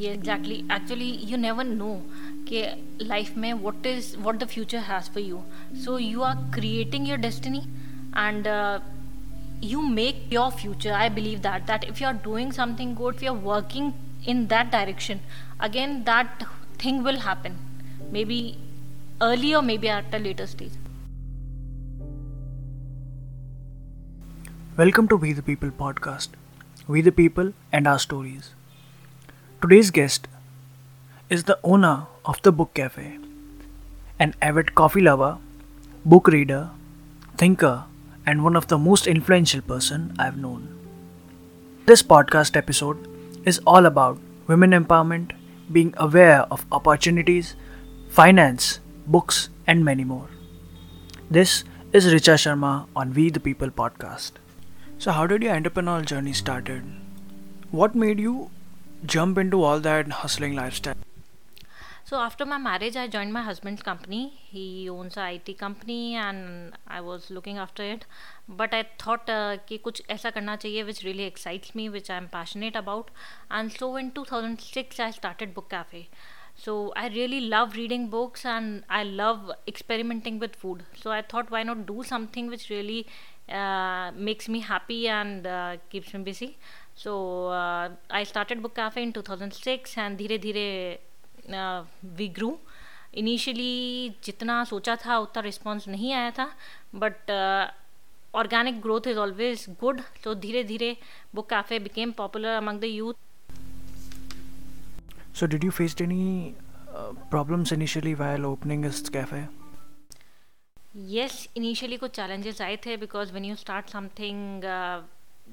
ये exactly actually you never know कि life में what is what the future has for you so you are creating your destiny and you make your future i believe that that if you are doing something good if you are working in that direction again that thing will happen maybe early or maybe at a later stage welcome to we the people podcast we the people and our stories Today's guest is the owner of the Book Cafe, an avid coffee lover, book reader, thinker, and one of the most influential person I've known. This podcast episode is all about women empowerment, being aware of opportunities, finance, books, and many more. This is Richa Sharma on We the People podcast. So, how did your entrepreneurial journey started? What made you jump into all that hustling lifestyle? So after my marriage, I joined my husband's company. He owns a IT company, and I was looking after it. But I thought uh, कि कुछ ऐसा करना चाहिए which really excites me, which I'm passionate about. And so in 2006, I started Book Cafe. So I really love reading books and I love experimenting with food. So I thought, why not do something which really uh, makes me happy and uh, keeps me busy. So I started book cafe in two thousand six and धीरे धीरे we grew initially जितना सोचा था उतना response नहीं आया था but organic growth is always good so धीरे धीरे book cafe became popular among the youth so did you faced any problems initially while opening इस कैफ़े येस इनिशियली कुछ चैलेंजेस आए थे because when you start something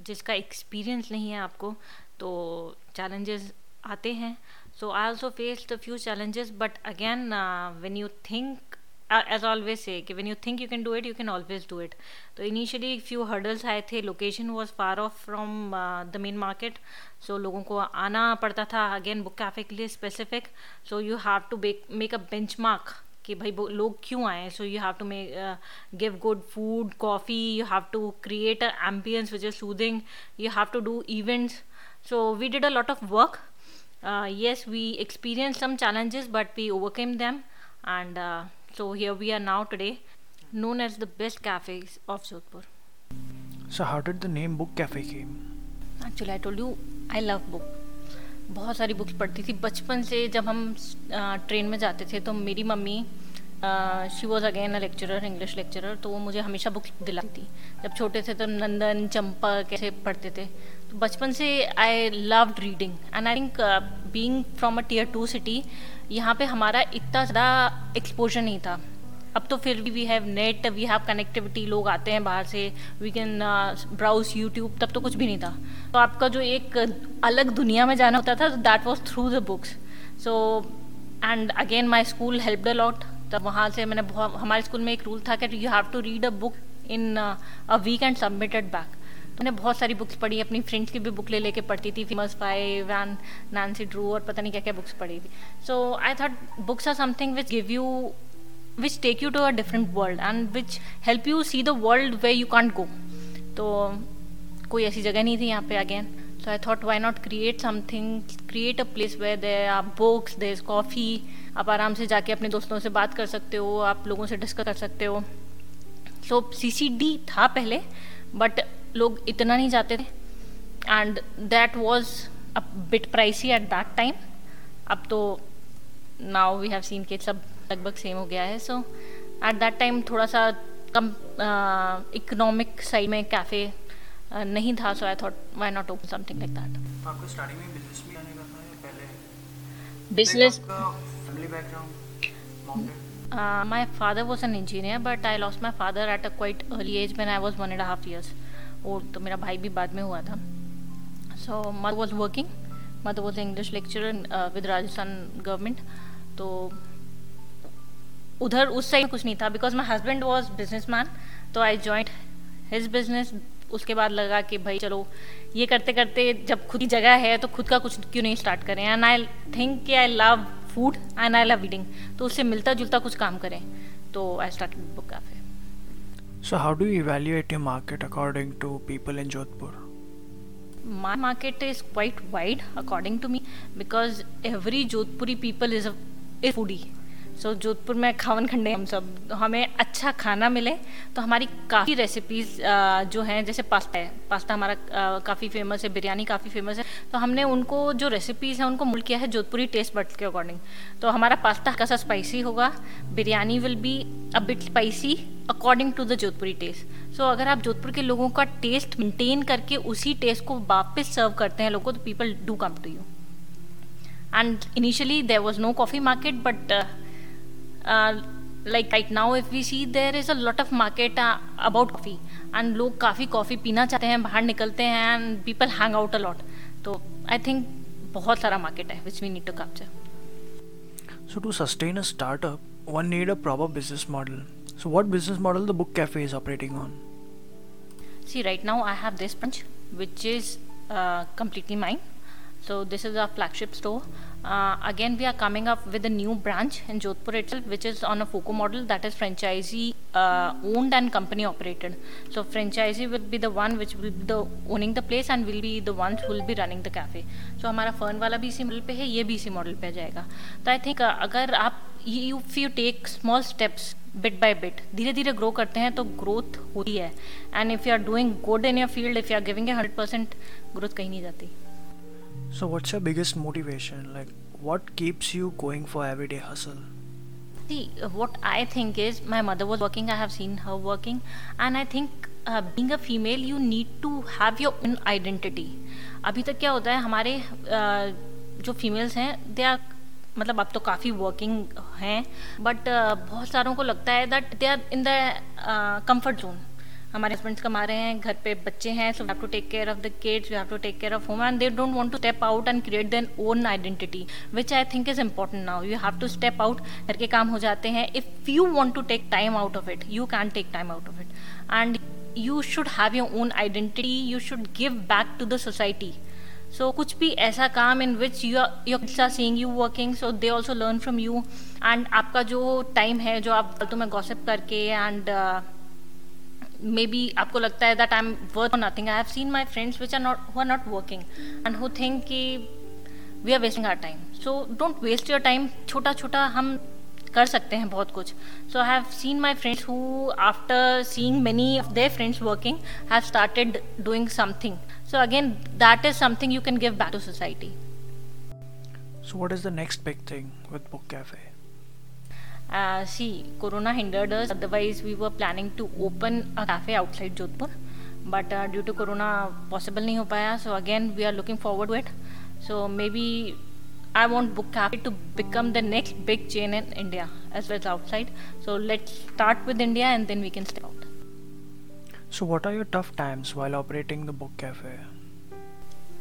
जिसका experience नहीं है आपको तो चैलेंजेस आते हैं। So I also face the few challenges but again when you think as always say कि when you think you can do it you can always do it तो initially few hurdles आए थे। Location was far off from the main market so लोगों को आना पड़ता था। Again book cafe के लिए specific so you have to make a benchmark कि भाई लोग क्यों आए so you have to may give good food coffee you have to create ambience which is soothing you have to do events so we did a lot of work yes we experience some challenges but we overcame them and so here we are now today known as the best cafe of Jodhpur so how did the name book cafe came actually I told you I love books बहुत सारी books पढ़ती थी। बचपन से जब हम train में जाते थे तो मेरी mummy she was again a lecturer English lecturer तो वो मुझे हमेशा बुक्स दिलाती थी। जब छोटे थे तो नंदन, चंपा कैसे पढ़ते थे। तो बचपन से I love reading and I think being from a tier two city यहाँ पे हमारा इतना ज़्यादा एक्सपोजर नहीं था। अब तो फिर भी we have net we have connectivity लोग आते हैं बाहर से वी कैन ब्राउज यूट्यूब तब तो कुछ भी नहीं था। तो आपका जो एक अलग दुनिया में जाना होता था that was through the books so and again my school help a lot तब वहाँ से मैंने हमारे स्कूल में एक रूल था कि you have to read a book in a week and submitted back मैंने बहुत सारी बुक्स पढ़ी, अपनी फ्रेंड्स की भी बुक ले लेके पढ़ती थी famous five and Nancy Drew और पता नहीं क्या क्या बुक्स पढ़ी थी। So I thought books are something which give you which take you to a different world and which help you see the world where you can't go. तो कोई ऐसी जगह नहीं थी यहाँ पे again so I thought why not create something create a place where there आप books there is coffee आप आराम से जाके अपने दोस्तों से बात कर सकते हो, आप लोगों से डिस्कस कर सकते हो. सो सी सी डी था पहले बट लोग इतना नहीं जाते थे. And that was a bit pricey at that time अब तो नाउ वी हैव सीन के सब लगभग सेम हो गया है। सो एट दैट टाइम थोड़ा सा कम इकोनॉमिक साइड में कैफ़े नहीं था। So I thought why not open something like that आपको स्टार्टिंग में बिज़नेस में आने का था पहले? Business family background my father was an engineer but I lost my father at a quite early age when I was 1 and 1/2 years और तो मेरा भाई भी बाद में हुआ था। So mother was working mother was English lecturer with Rajasthan government तो उधर उस साइड कुछ नहीं था because my husband was businessman so I joined his business उसके बाद लगा कि भाई चलो ये करते करते जब खुद की जगह है तो खुद का कुछ क्यों नहीं स्टार्ट करें एंड आई थिंक कि I love food and I love reading तो उससे मिलता जुलता कुछ काम करें तो I start book cafe So how do you evaluate your market according to people in Jodhpur? My market is quite wide according to me because every Jodhpuri people is a is foodie. So so, Jodhpur में खावन खंडे हम सब हमें अच्छा खाना मिले तो हमारी काफ़ी रेसिपीज़ जो हैं जैसे पास्ता है। पास्ता हमारा काफ़ी फ़ेमस है बिरयानी काफ़ी फ़ेमस है। तो हमने उनको जो रेसिपीज़ हैं उनको मूल किया है जोधपुरी टेस्ट बड्स के अकॉर्डिंग तो हमारा पास्ता हल्का सा स्पाइसी होगा biryani will be a bit spicy according to the Jodhpuri taste so अगर आप जोधपुर के लोगों का टेस्ट मेंटेन करके उसी टेस्ट को वापस सर्व करते हैं लोगों तो people do come to you and initially there was no coffee market but like right now if we see there is a lot of market about coffee and लोग काफ़ी कॉफ़ी पीना चाहते हैं बाहर निकलते हैं and people hang out a lot तो I think बहुत सारा मार्केट है which we need to capture so to sustain a startup one need a proper business model so what business model the book cafe is operating on see right now I have this punch which is completely mine so this is a flagship store Uh, again, we are coming up with a new branch in Jodhpur itself, which is on a FOCO model that is franchisee uh, owned and company operated. So franchisee will be the one which will be the owning the place and will be the ones who will be running the cafe. So हमारा फर्न वाला भी इसी model पे है ये भी इसी मॉडल पे जाएगा तो आई थिंक अगर आप you you take small steps bit by bit धीरे धीरे ग्रो करते हैं तो ग्रोथ होती है and if you are doing good in your field if you are giving a hundred percent growth कहीं नहीं जाती So, what's your biggest motivation? Like, what keeps you going for everyday hustle? See, what I think is my mother was working, I have seen her working, and I think uh, being a female, you need to have your own identity. अभी तक क्या होता है हमारे uh, जो females हैं they are मतलब अब तो काफ़ी वर्किंग हैं बट uh, बहुत सारों को लगता है that they are in the comfort zone हमारे हस्बैंड्स कमा रहे हैं, घर पे बच्चे हैं so have to take care of the kids we have to take care of home and they don't want to step out and create then own identity which I think is important now you have to step out घर के काम हो जाते हैं. If you want to take time out of it you can take time out of it and you should have your own identity you should give back to the society so कुछ भी ऐसा काम in which you your kids are seeing you working so they also learn from you and आपका जो time है, जो आप फालतू में गॉसिप करके एंड मे बी आपको लगता है that I am worth nothing I have seen my friends which are not who are not working and who think कि we are wasting our time so don't waste your time छोटा छोटा हम कर सकते हैं बहुत कुछ. So I have seen my friends who after seeing many of their friends working have started doing something so again that is something you can give back to society So, what is the next big thing with Book Cafe? See Corona hindered otherwise we were planning to open a cafe outside Jodhpur but due to Corona possible नहीं हो पाया. So again we are looking forward to it so maybe I want book cafe to become the next big chain in India as well outside so let start with India and then we can stay out so what are your tough times while operating the book cafe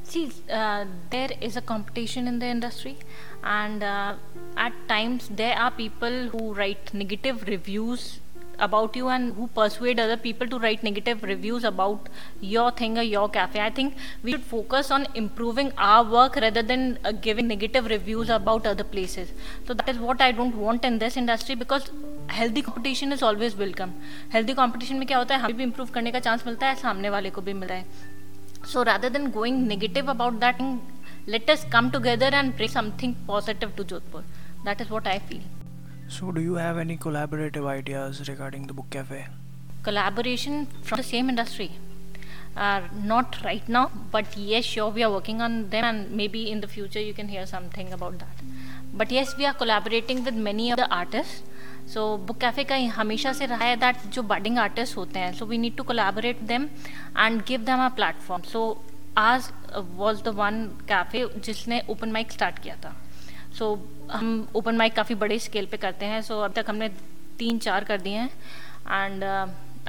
See, uh, there is a competition in the industry, and uh, at times there are people who write negative reviews about you and who persuade other people to write negative reviews about your thing or your cafe. I think we should focus on improving our work rather than uh, giving negative reviews about other places. So that is what I don't want in this industry because healthy competition is always welcome. Healthy competition में क्या होता है हमें भी improve करने का chance मिलता है सामने वाले को भी मिल रहा है so rather than going negative about that let us come together and bring something positive to jodhpur. That is what i feel. So do you have any collaborative ideas regarding the book cafe? Collaboration from the same industry. Uh, not right now but yes sure we are working on them and maybe in the future you can hear something about that. But yes we are collaborating with many of the artists so book cafe का हमेशा से रहा है that जो budding artist होते हैं so we need to collaborate them and give them a platform so आज was the one cafe जिसने ओपन माइक स्टार्ट किया था. सो so, हम ओपन माइक काफ़ी बड़े स्केल पे करते हैं सो so, अब तक हमने तीन चार कर दिए हैं. And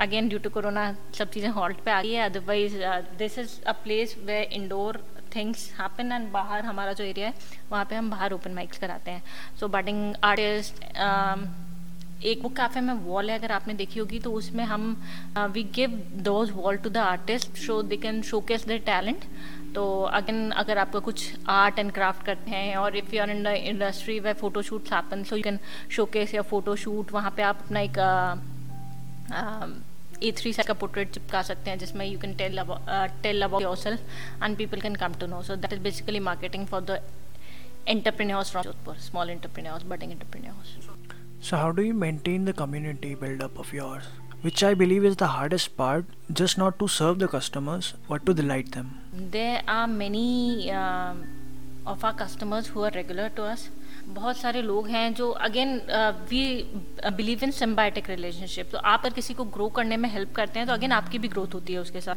again due to Corona सब चीज़ें हॉल्ट पे आ गई है. Otherwise this is a place where indoor things happen and बाहर हमारा जो एरिया है वहाँ पे हम बाहर ओपन माइक्स कराते हैं. सो बडिंग आर्टिस्ट एक बुक कैफ़े में वॉल है अगर आपने देखी होगी तो उसमें हम we give those wall to the artist show they can showcase the talent तो अगेन अगर आपका कुछ आर्ट एंड क्राफ्ट करते हैं और if you are in the industry where photo shoots happen so you can showcase या photo shoot वहाँ पे आप अपना एक ए थ्री साइड का पोर्ट्रेट चिपका सकते हैं जिसमें you can tell tell about yourself and people can come to know so that is basically marketing for the entrepreneurs from Jodhpur, small entrepreneurs, budding entrepreneurs. So, how do you maintain the community build up of yours? Which I believe is the hardest part, just not to serve the customers, but to delight them. There are many uh, of our customers who are regular to us. बहुत सारे लोग हैं जो again we believe in symbiotic relationship तो आप अगर किसी को ग्रो करने में हेल्प करते हैं तो अगेन आपकी भी ग्रोथ होती है उसके साथ.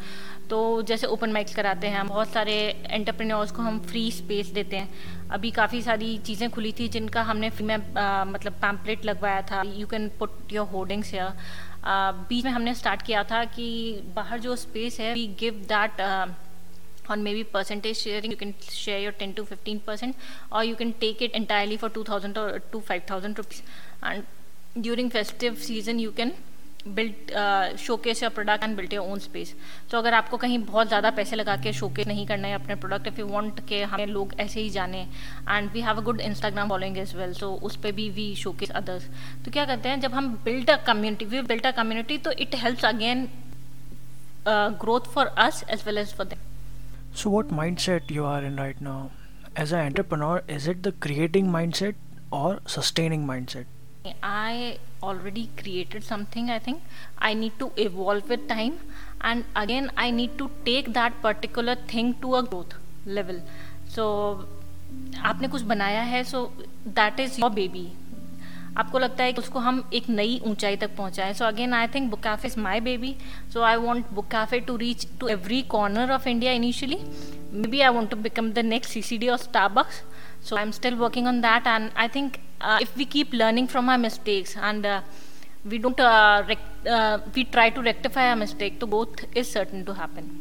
तो जैसे ओपन माइक्स कराते हैं बहुत सारे एंटरप्रेन्योर्स को हम फ्री स्पेस देते हैं. अभी काफ़ी सारी चीज़ें खुली थी जिनका हमने फ्री में uh, मतलब पैम्पलेट लगवाया था. You can put your hoardings या बीच में हमने स्टार्ट किया था कि बाहर जो स्पेस है we give that on maybe percentage sharing, you can share your 10 to 15 percent, or you can take it entirely for 2000 or to 5000 rupees. And during festive season, you can build showcase या product and build your own space तो अगर आपको कहीं बहुत ज़्यादा पैसे लगा के शोकेस नहीं करना है अपने प्रोडक्ट इफ़ यू वांट के हमें लोग ऐसे ही जाने and we have a good Instagram following as well so उस पर भी वी शोकेस अदर्स तो क्या करते हैं, जब हम build a community we built a community तो it helps again growth for us as well as for them So, what mindset you are in right now? As an entrepreneur, is it the creating mindset or sustaining mindset? I already created something. I think I need to evolve with time, and again, I need to take that particular thing to a growth level. So, आपने कुछ बनाया है so that is your baby आपको लगता है कि उसको हम एक नई ऊंचाई तक पहुंचाएँ। So again I think book cafe is my baby so I want book cafe to reach to every corner of India initially maybe I want to become the next C C D of Starbucks on that and i think uh, if we keep learning from our mistakes and uh, we don't uh, rec- uh, we try to rectify our mistake तो both is certain to happen.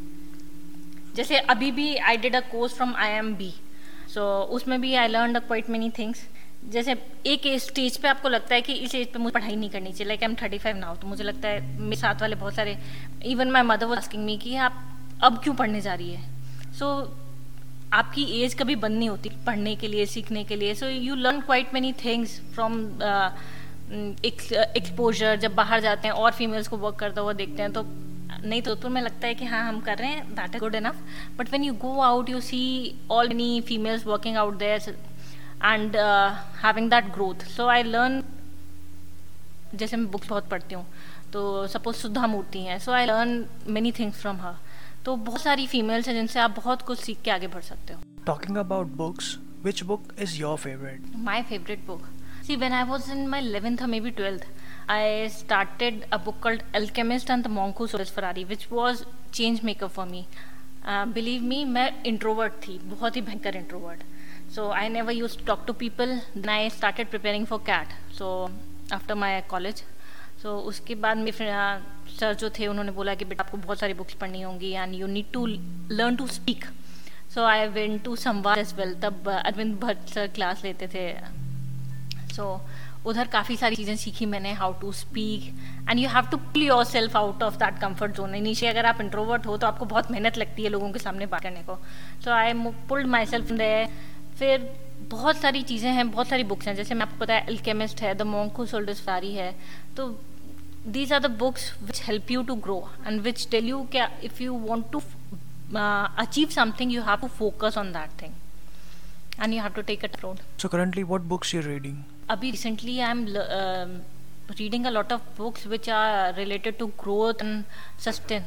जैसे अभी भी I did a course from I M B so उसमें भी I learn quite many things जैसे एक stage पे आपको लगता है कि इस एज पे मुझे पढ़ाई नहीं करनी चाहिए like I am thirty five now तो मुझे लगता है मेरे साथ वाले बहुत सारे इवन माई मदर वो आस्किंग मी कि आप अब क्यों पढ़ने जा रही है? सो so, आपकी एज कभी बंद नहीं होती पढ़ने के लिए सीखने के लिए so you learn quite many things from exposure जब बाहर जाते हैं और फीमेल्स को वर्क करता हुआ देखते हैं तो नहीं तो तुम्हें लगता है कि हाँ हम कर रहे हैं that is good enough but when you go out you see all many females working out there and having that growth so I learn जैसे मैं बुक्स बहुत पढ़ती हूँ तो सपोज़ सुधा मूर्ति हैं so I learn many things from her तो बहुत सारी फीमेल्स हैं जिनसे आप बहुत कुछ सीख के आगे बढ़ सकते हो। Talking about books which book is your favourite my favourite book see when I was in my eleventh maybe twelfth I started a book called Alchemist and the Monk Who Sold Ferrari, which was change maker for me. Uh, believe me, मैं introvert थी बहुत ही भयंकर introvert. So I never used to talk to people. Then I started preparing for CAT. So after my college. So उसके बाद मेरे sir जो थे उन्होंने बोला कि बेटा आपको बहुत सारी बुक्स पढ़नी होंगी and you need to learn to speak so I went to Samvaad as well तब अरविंद भट्ट सर क्लास लेते थे. सो so, उधर काफ़ी सारी चीज़ें सीखी मैंने how to speak and you have to pull yourself out of that comfort zone नीचे अगर आप इंट्रोवर्ट हो तो आपको बहुत मेहनत लगती है लोगों के सामने बात करने को. So I pulled my self they फिर बहुत सारी चीज़ें हैं बहुत सारी बुक्स हैं। जैसे मैं आपको पता है अल्केमिस्ट है द मोंको सोल्डर्स फारी है। तो these are the books which help you to grow and which tell you क्या if you want to achieve something you have to focus on that thing and you have to take so currently what books you're reading अभी recently I am reading a lot of books which are related to growth and sustain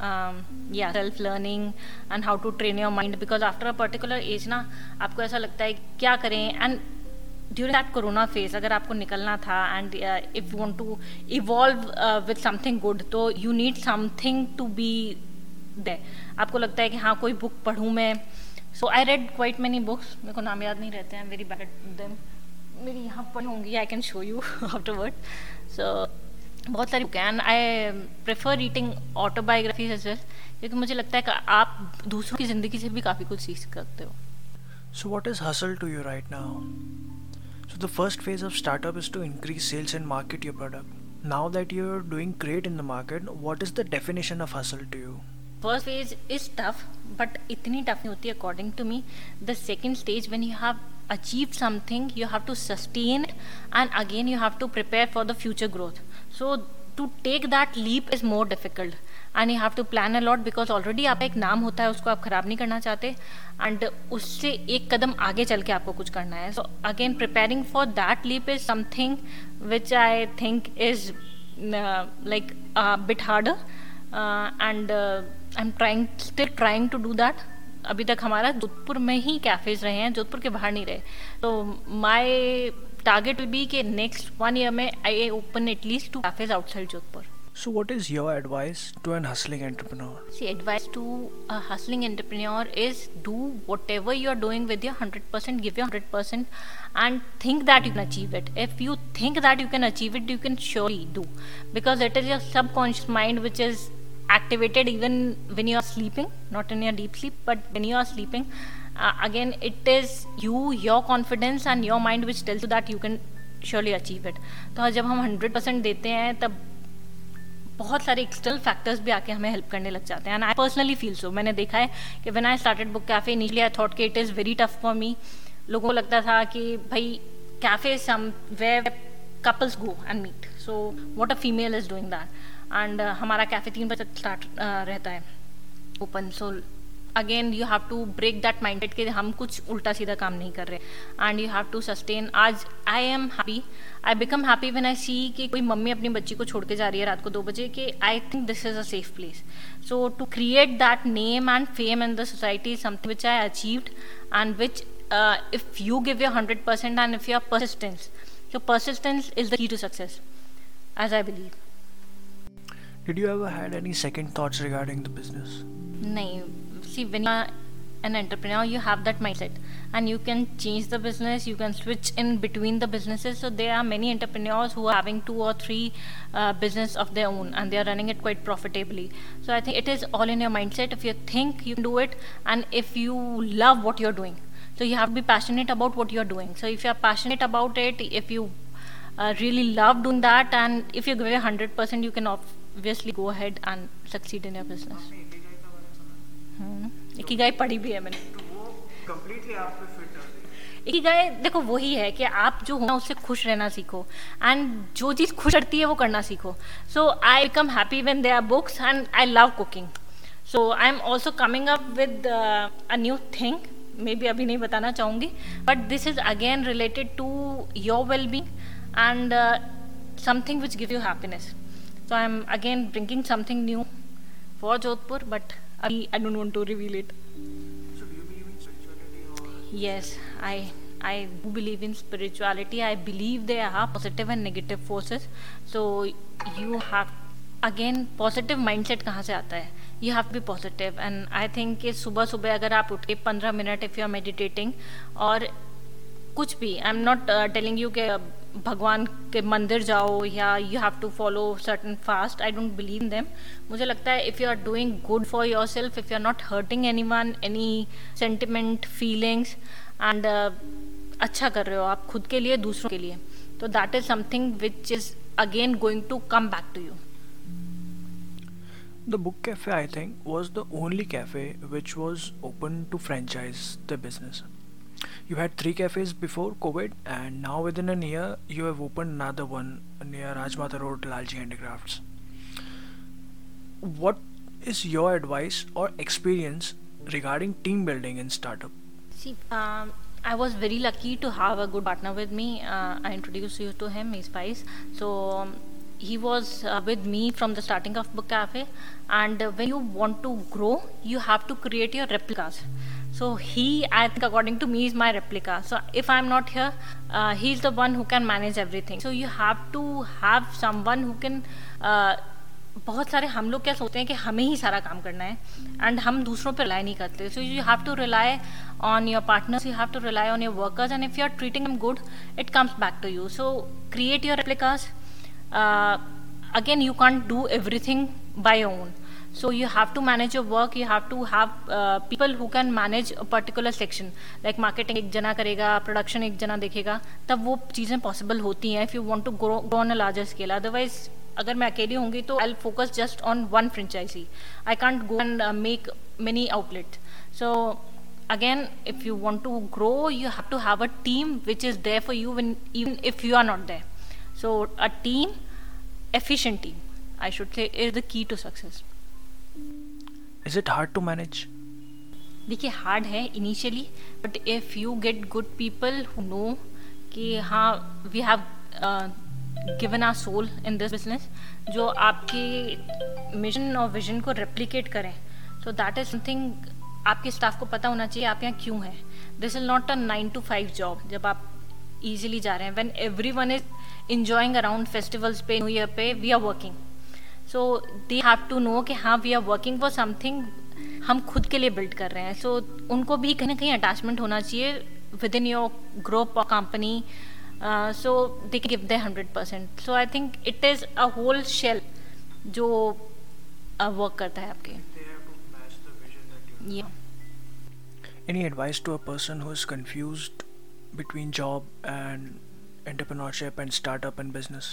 um, yeah self learning and how to train your mind because after a particular age ना आपको ऐसा लगता है क्या करें and during that corona phase अगर आपको निकलना था uh, if you want to evolve uh, with something good तो you need something to be there आपको लगता है कि हाँ कोई बुक पढ़ूँ मैं so I read quite many books मेरे को नाम याद नहीं रहते हैं bad at them मेरी यहाँ पर होंगी I can show you afterward so बहुत सारी can I prefer reading autobiography as well क्योंकि मुझे लगता है कि आप दूसरों की ज़िंदगी से भी काफ़ी कुछ सीख सकते हो। So what is hustle to you right now so the first phase of startup is to increase sales and market your product now that you are doing great in the market what is the definition of hustle to you first phase is tough but इतनी tough नहीं होती according to me the second stage when you have achieve something you have to sustain and again you have to prepare for the future growth so to take that leap is more difficult and you have to plan a lot because already आपका एक नाम होता है, उसको आप ख़राब नहीं करना चाहते। एंड उससे एक कदम आगे चल के आपको कुछ करना है। So again preparing for that leap is something which I think is like bit harder and I am trying still trying to do that अभी तक हमारा जोधपुर में ही कैफ़ेज रहे हैं, जोधपुर के बाहर नहीं रहे। तो माई target will be कि next one year में I open at least two cafes outside Jodhpur. So what is your advice to an hustling entrepreneur? See, advice to a hustling entrepreneur is do whatever you are doing with your 100%, give your 100% and think that you can achieve it. If you think that you can achieve it, you can surely do. Because it is your subconscious mind which is activated even when you are sleeping, not in your deep sleep, but when you are sleeping again it is you your confidence and your mind which tells you that you can surely achieve it तो जब हम hundred percent देते हैं तब बहुत सारे external factors भी आके हमें हेल्प करने लग जाते हैं। And I personally feel so मैंने देखा है कि when I started book cafe initially I thought कि it is very tough for me लोगों को लगता था कि भाई cafe some way couples go and meet so what a female is doing that and हमारा कैफ़े तीन बजे स्टार्ट uh, रहता है. Open so again you have to break that minded कि हम कुछ उल्टा सीधा काम नहीं कर रहे। And you have to sustain आज I am happy I become happy when I see कि कोई मम्मी अपनी बच्ची को छोड़ के जा रही है रात को दो बजे कि I think this is a safe place so to create that name and fame in the society is something which I achieved and which if you give your 100% and if you are persistence so persistence is the key to success as i believe did you ever had any second thoughts regarding the business? nahi see when you are an entrepreneur you have that mindset. And you can change the business you can switch in between the businesses. So there are many entrepreneurs who are having two or three uh, business of their own and they are running it quite profitably. So i think it is all in your mindset. If you think you can do it and if you love what you're doing. So you have to be passionate about what you're doing. So if you're passionate about it if you uh, really love doing that and if you give it 100% you can obviously go ahead and succeed in your business Ikigai पढ़ी भी है मैंने। एक ही। गाय देखो वही है कि आप जो हो उससे खुश रहना सीखो। एंड जो चीज़ खुश करती है वो करना सीखो। So I become happy when they are books and I love cooking so I am also coming up with a new thing maybe अभी नहीं बताना चाहूँगी but this is again related to your well being and something which give you happiness so I am again bringing something new for Jodhpur but I, I don't want to reveal it. So do you believe in spirituality? Yes, I I do believe in spirituality. I believe there are positive and negative forces. So you have again positive mindset कहाँ से आता है you have be positive and I think कि सुबह सुबह अगर आप उठ के पंद्रह minute if you are meditating और कुछ भी। I am not telling you के भगवान के मंदिर जाओ या you have to follow certain fast I don't believe them मुझे लगता है if you are doing good for yourself if you are not hurting anyone any sentiment feelings and अच्छा कर रहे हो आप खुद के लिए दूसरों के लिए तो that is something which is again going to come back to you The book cafe, I think, was the only cafe which was open to franchise the business. You had three cafes before COVID, and now within a year, you have opened another one near Rajmata Road, Lalji Handicrafts. What is your advice or experience regarding team building in startup? See, um, I was very lucky to have a good partner with me. Uh, I introduced you to him, he's Spice. So um, he was uh, with me from the starting of Book Cafe. And uh, when you want to grow, you have to create your replicas. So he, I think, according to me, is my replica. So if I'm not here, uh, he's the one who can manage everything. So you have to have someone who can. Uh, बहुत सारे हम लोग क्या सोचते हैं कि हमें ही सारा काम करना है एंड हम दूसरों पर रिलाई नहीं करते सो you have to rely on your partners you have to rely on your workers and if you are treating am good it comes back to you so create your replicas again you can't do everything by own so you have to manage your work you have to have uh, people who can manage a particular section like marketing एक जना करेगा production एक जना देखेगा तब वो चीज़ें possible होती हैं if you want to grow, grow on a larger scale otherwise अगर मैं अकेली होंगी तो I focus just on one franchise I can't go and make many outlet so again if you want to grow you have to have a team which is there for you when even if you are not there so a team efficient team i should say is the key to success is it hard to manage देखिए hard है initially but if you get good people who know कि हाँ we have given our soul in this business जो आपके mission और vision को replicate करें so that is something आपके स्टाफ को पता होना चाहिए, आप यहाँ क्यों हैं? This is not a nine to five job जब आप ईजिली जा रहे हैं। When everyone is enjoying around festivals पे न्यू ईयर पे we are working so they have to know कि हाँ we are working for something हम खुद के लिए बिल्ड कर रहे हैं। सो so, उनको भी कहीं ना कहीं अटैचमेंट होना चाहिए विद इन योर ग्रुप और company so they give the hundred percent so I think it is a whole shell जो वर्क uh, करता है आपके। Any advice to a person who is confused between job and entrepreneurship and startup and business?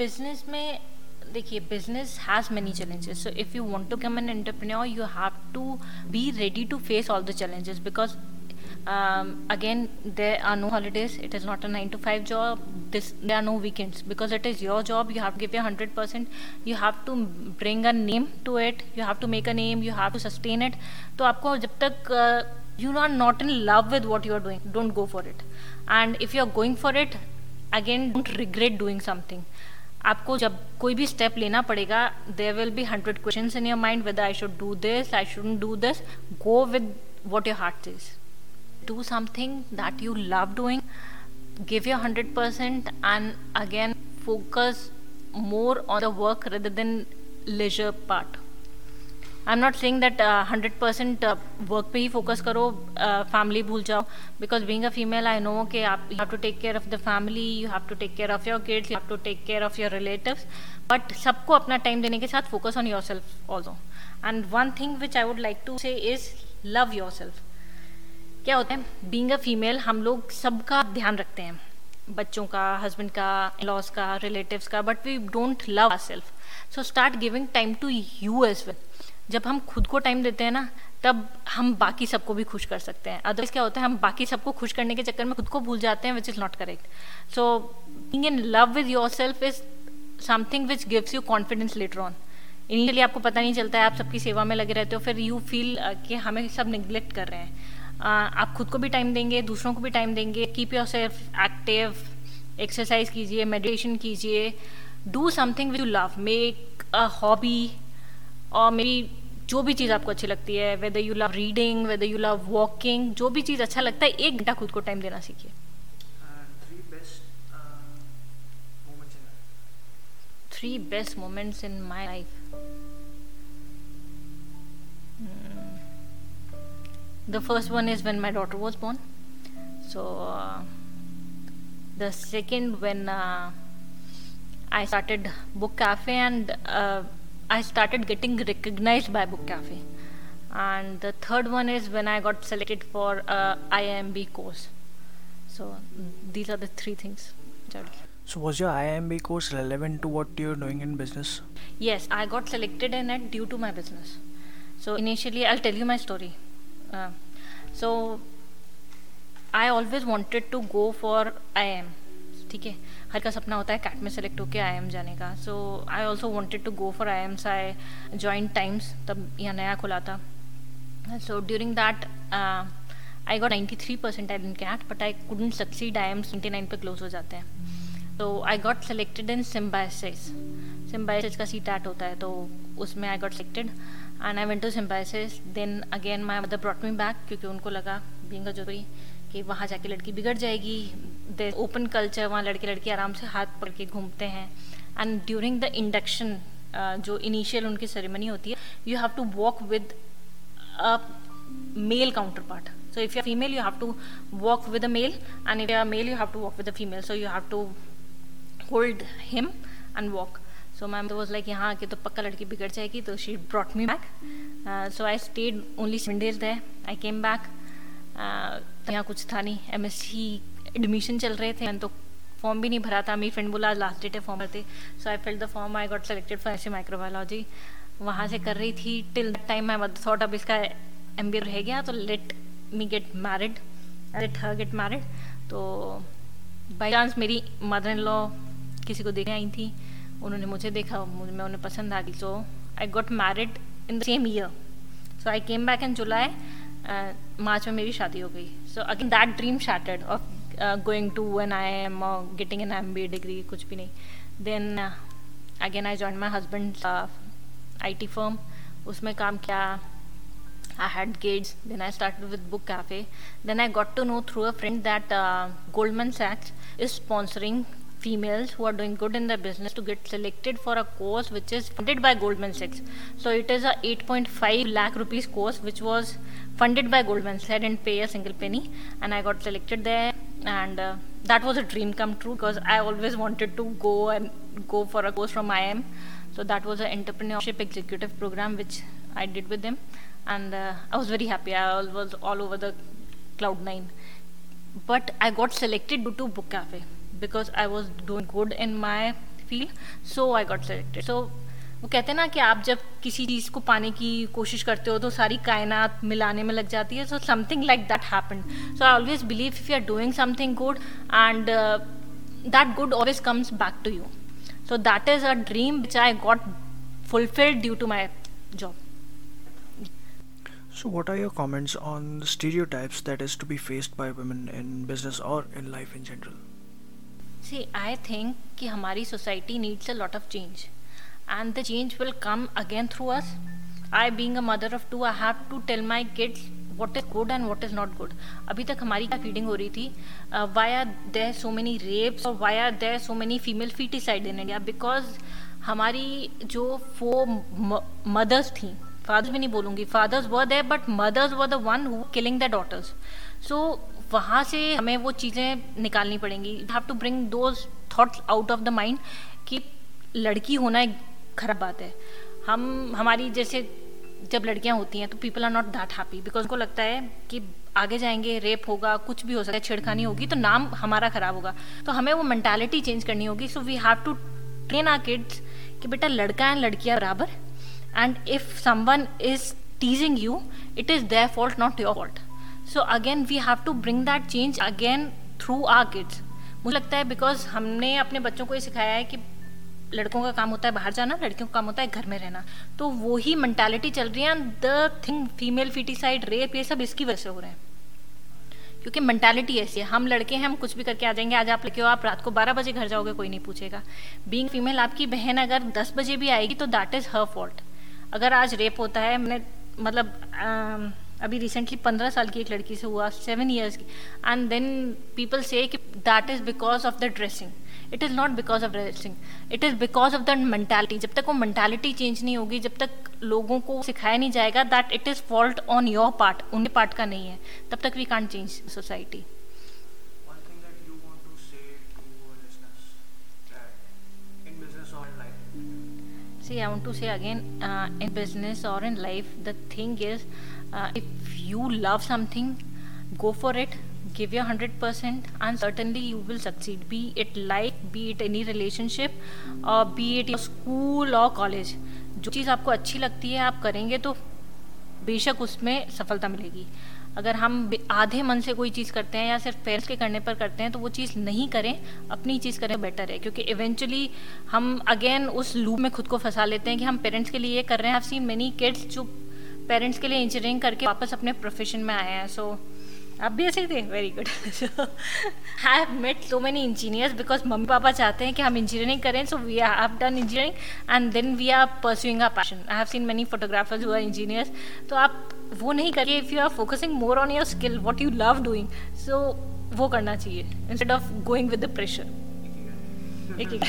Business में देखिए business has many challenges so if you want to come an entrepreneur you have to be ready to face all the challenges because again there are no holidays it is not a nine to five job this they are no weekends because it is your job you have give a hundred percent you have to bring a name to it you have to make a name you have to sustain it तो आपको जब तक you are not in love with what you are doing don't go for it and if you are going for it again don't regret doing something आपको जब कोई भी step लेना पड़ेगा there will be hundred question in your mind with I should do this I should do this go with what your heart is do something that you love doing give your hundred percent and again focus more on the work rather than leisure part I am not saying that hundred percent work पे ही focus करो family भूल जाओ because being a female I know के आप you have to take care of the family you have to take care of your kids you have to take care of your relative but सबको अपना time देने के साथ focus on yourself also and one thing which I would like to say is love yourself क्या होता है? Being a female हम लोग सबका ध्यान रखते हैं, बच्चों का हस्बैंड का लॉस का रिलेटिव्स का but we don't love ourself so start giving time to you as well जब हम खुद को टाइम देते हैं ना तब हम बाकी सबको भी खुश कर सकते हैं। अदरवाइज़ क्या होता है हम बाकी सबको खुश करने के चक्कर में खुद को भूल जाते हैं which is not correct so being in love with yourself is something which gives you confidence later on initially आपको पता नहीं चलता है आप सबकी सेवा में लगे रहते हो फिर यू फील uh, कि हमें सब निग्लेक्ट कर रहे हैं। आप खुद को भी टाइम देंगे दूसरों को भी टाइम देंगे। Keep your self active exercise कीजिए मेडिटेशन कीजिए। Do something which you love make a hobby और मेरी जो भी चीज़ आपको अच्छी लगती है whether you love reading whether you love walking जो भी चीज़ अच्छा लगता है एक घंटा खुद को टाइम देना सीखिए। Three best moments in my life the first one is when my daughter was born. So the second when I started book cafe book cafe and uh, I started getting recognized by Book Cafe. And the third one is when I got selected for a IMB course. So mm, these are the three things. So was your IMB course relevant to what you're doing in business? Yes, I got selected in it due to my business. So initially, I'll tell you my story. Uh, so I always wanted to go for IM ठीक है, हर का सपना होता है CAT में select होकर I M जाने का। So I also wanted to go for AIIMS I joint times तब यहाँ नया खुला था। So during that I got ninety three percent I in CAT but I couldn't succeed AIIMS twenty nine पर close हो जाते हैं। तो I got selected in Symbiosis Symbiosis का सी टैट होता है तो उसमें I got selected and I went to Symbiosis then again my mother brought me back क्योंकि उनको लगा बींग ज़रूरी कि वहाँ जाके लड़की बिगड़ जाएगी द ओपन कल्चर वहाँ लड़के लड़की आराम से हाथ पकड़ के घूमते हैं। एंड ड्यूरिंग द इंडक्शन जो इनिशियल उनकी सेरेमनी होती है you have to walk with a male counterpart so if you're female, you have to walk with a male, and if you're a male, you have to walk with a female. So you have to hold him and walk. So ma'am was like यहाँ आके तो पक्का लड़की बिगड़ जाएगी तो she brought me back so I stayed only seven days they I came back यहाँ कुछ था नहीं. एम एस सी एडमिशन चल रहे थे। तो फॉर्म भी नहीं भरा था। मेरी फ्रेंड बोला लास्ट डेट है फॉर्म भरते। So I fill the form I got selected for ऐसी माइक्रोबायोलॉजी वहाँ से कर रही थी till the time I thought अब इसका एम बी रह गया तो let me get married let her get married तो बाई चांस मेरी मदर इन लॉ किसी को देखने आई थी। उन्होंने मुझे देखा मैं उन्हें पसंद आ गई। So I got married in the same year so I came back in July March में मेरी शादी हो गई। So again that dream shattered of Going to an I am getting an M B degree कुछ भी नहीं then again I join my husband I T firm उसमें काम किया I had gates. Then I started with Book Cafe. Then I got to know through a friend that uh, Goldman Sachs is sponsoring females who are doing good in their business to get selected for a course which is funded by Goldman Sachs. So it is a 8.5 lakh rupees course which was funded by Goldman Sachs. I didn't pay a single penny, and I got selected there, and uh, that was a dream come true because I always wanted to go and go for a course from IIM. So that was an entrepreneurship executive program which I did with them, and uh, I was very happy. I was all over the cloud nine. But I got selected due to Book Cafe because I was doing good in my field, so I got selected. So वो कहते हैं ना कि आप जब किसी चीज़ को पाने की कोशिश करते हो तो सारी कायनात मिलाने में लग जाती है so something like that happen so I always believe if you are doing something good and that good always comes back to you so that is a dream which i got fulfilled due to my job so what are your comments on the stereotypes that is to be faced by women in business or in life in general see i think कि हमारी society needs a lot of change and the change will come again through us. I being a mother of two, I have to tell my kids what is good and what is not good. अभी तक हमारी क्या feeding हो रही थी? Why are there so many rapes और why are there so many female feticide in India because हमारी जो वो मदर्स थी फादर्स भी नहीं बोलूँगी fathers were there but mothers were the one who killing the daughters सो वहाँ से हमें वो चीज़ें निकालनी पड़ेंगी. Have to bring those thoughts out of the mind कि लड़की होना एक खराब बात है। हम, हमारी जैसे जब लड़कियाँ होती हैं तो people are not that happy because उनको लगता है कि आगे जाएँगे रेप होगा, कुछ भी हो सकता है, छेड़खानी होगी तो नाम हमारा खराब होगा। तो हमें वो मैंटेलिटी चेंज करनी होगी। So we have to train our kids कि बेटा लड़का एंड लड़कियाँ बराबर। And if someone is teasing you it is their fault not your fault so again we have to bring that change again through our kids मुझे लगता है because हमने अपने बच्चों को ये सिखाया है कि लड़कों का काम होता है बाहर जाना, लड़कियों का काम होता है घर में रहना। तो वही मैंटालिटी चल रही है the thing female feticide rape ये सब इसकी वजह से हो रहे हैं। क्योंकि मैंटालिटी ऐसी है, हम लड़के हैं, हम कुछ भी करके आ जाएँगे, आज आप लड़के हो, आप रात को बारह बजे घर जाओगे, कोई नहीं पूछेगा। बींग फीमेल आपकी बहन अगर दस बजे भी आएगी तो दैट इज़ हर फॉल्ट अगर आज रेप होता है, मैंने मतलब अभी रिसेंटली पंद्रह साल की एक लड़की से हुआ सेवन ईयर्स की। And then people say that is because of the dressing it is not because of raising it is because of the mentality जब तक वो मैंटेलिटी चेंज नहीं होगी जब तक लोगों को सिखाया नहीं जाएगा that it is fault on your part उनके पार्ट का नहीं है तब तक we can't change society See, I want to say again, uh, in business or in life, the thing is, uh, if you love something, go for it, give your 100% and certainly you will succeed be it life be it any relationship or be it your school or college. जो चीज़ आपको अच्छी लगती है आप करेंगे तो बेशक उसमें सफलता मिलेगी। अगर हम आधे मन से कोई चीज़ करते हैं या सिर्फ़ पेरेंट्स के करने पर करते हैं तो वो चीज़ नहीं करें अपनी चीज़ करें बेटर है। क्योंकि इवेंचुअली हम अगेन उस लूप में खुद को फंसा लेते हैं कि हम पेरेंट्स के लिए ये कर रहे हैं। आई सीन मेनी किड्स जो पेरेंट्स के लिए इंजीनियरिंग करके वापस अपने प्रोफेशन में आए हैं। सो so, आप भी ऐसे ही थे very good I have met so many engineers because mummy papa चाहते हैं कि हम इंजीनियरिंग करें so we have done engineering and then we are pursuing a passion I have seen many photographers हुआ इंजीनियर्स तो आप वो नहीं करिए if you are focusing more on your skill what you love doing so वो करना चाहिए instead of going with the pressure एक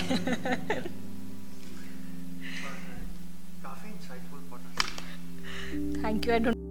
थैंक यू आई डोंट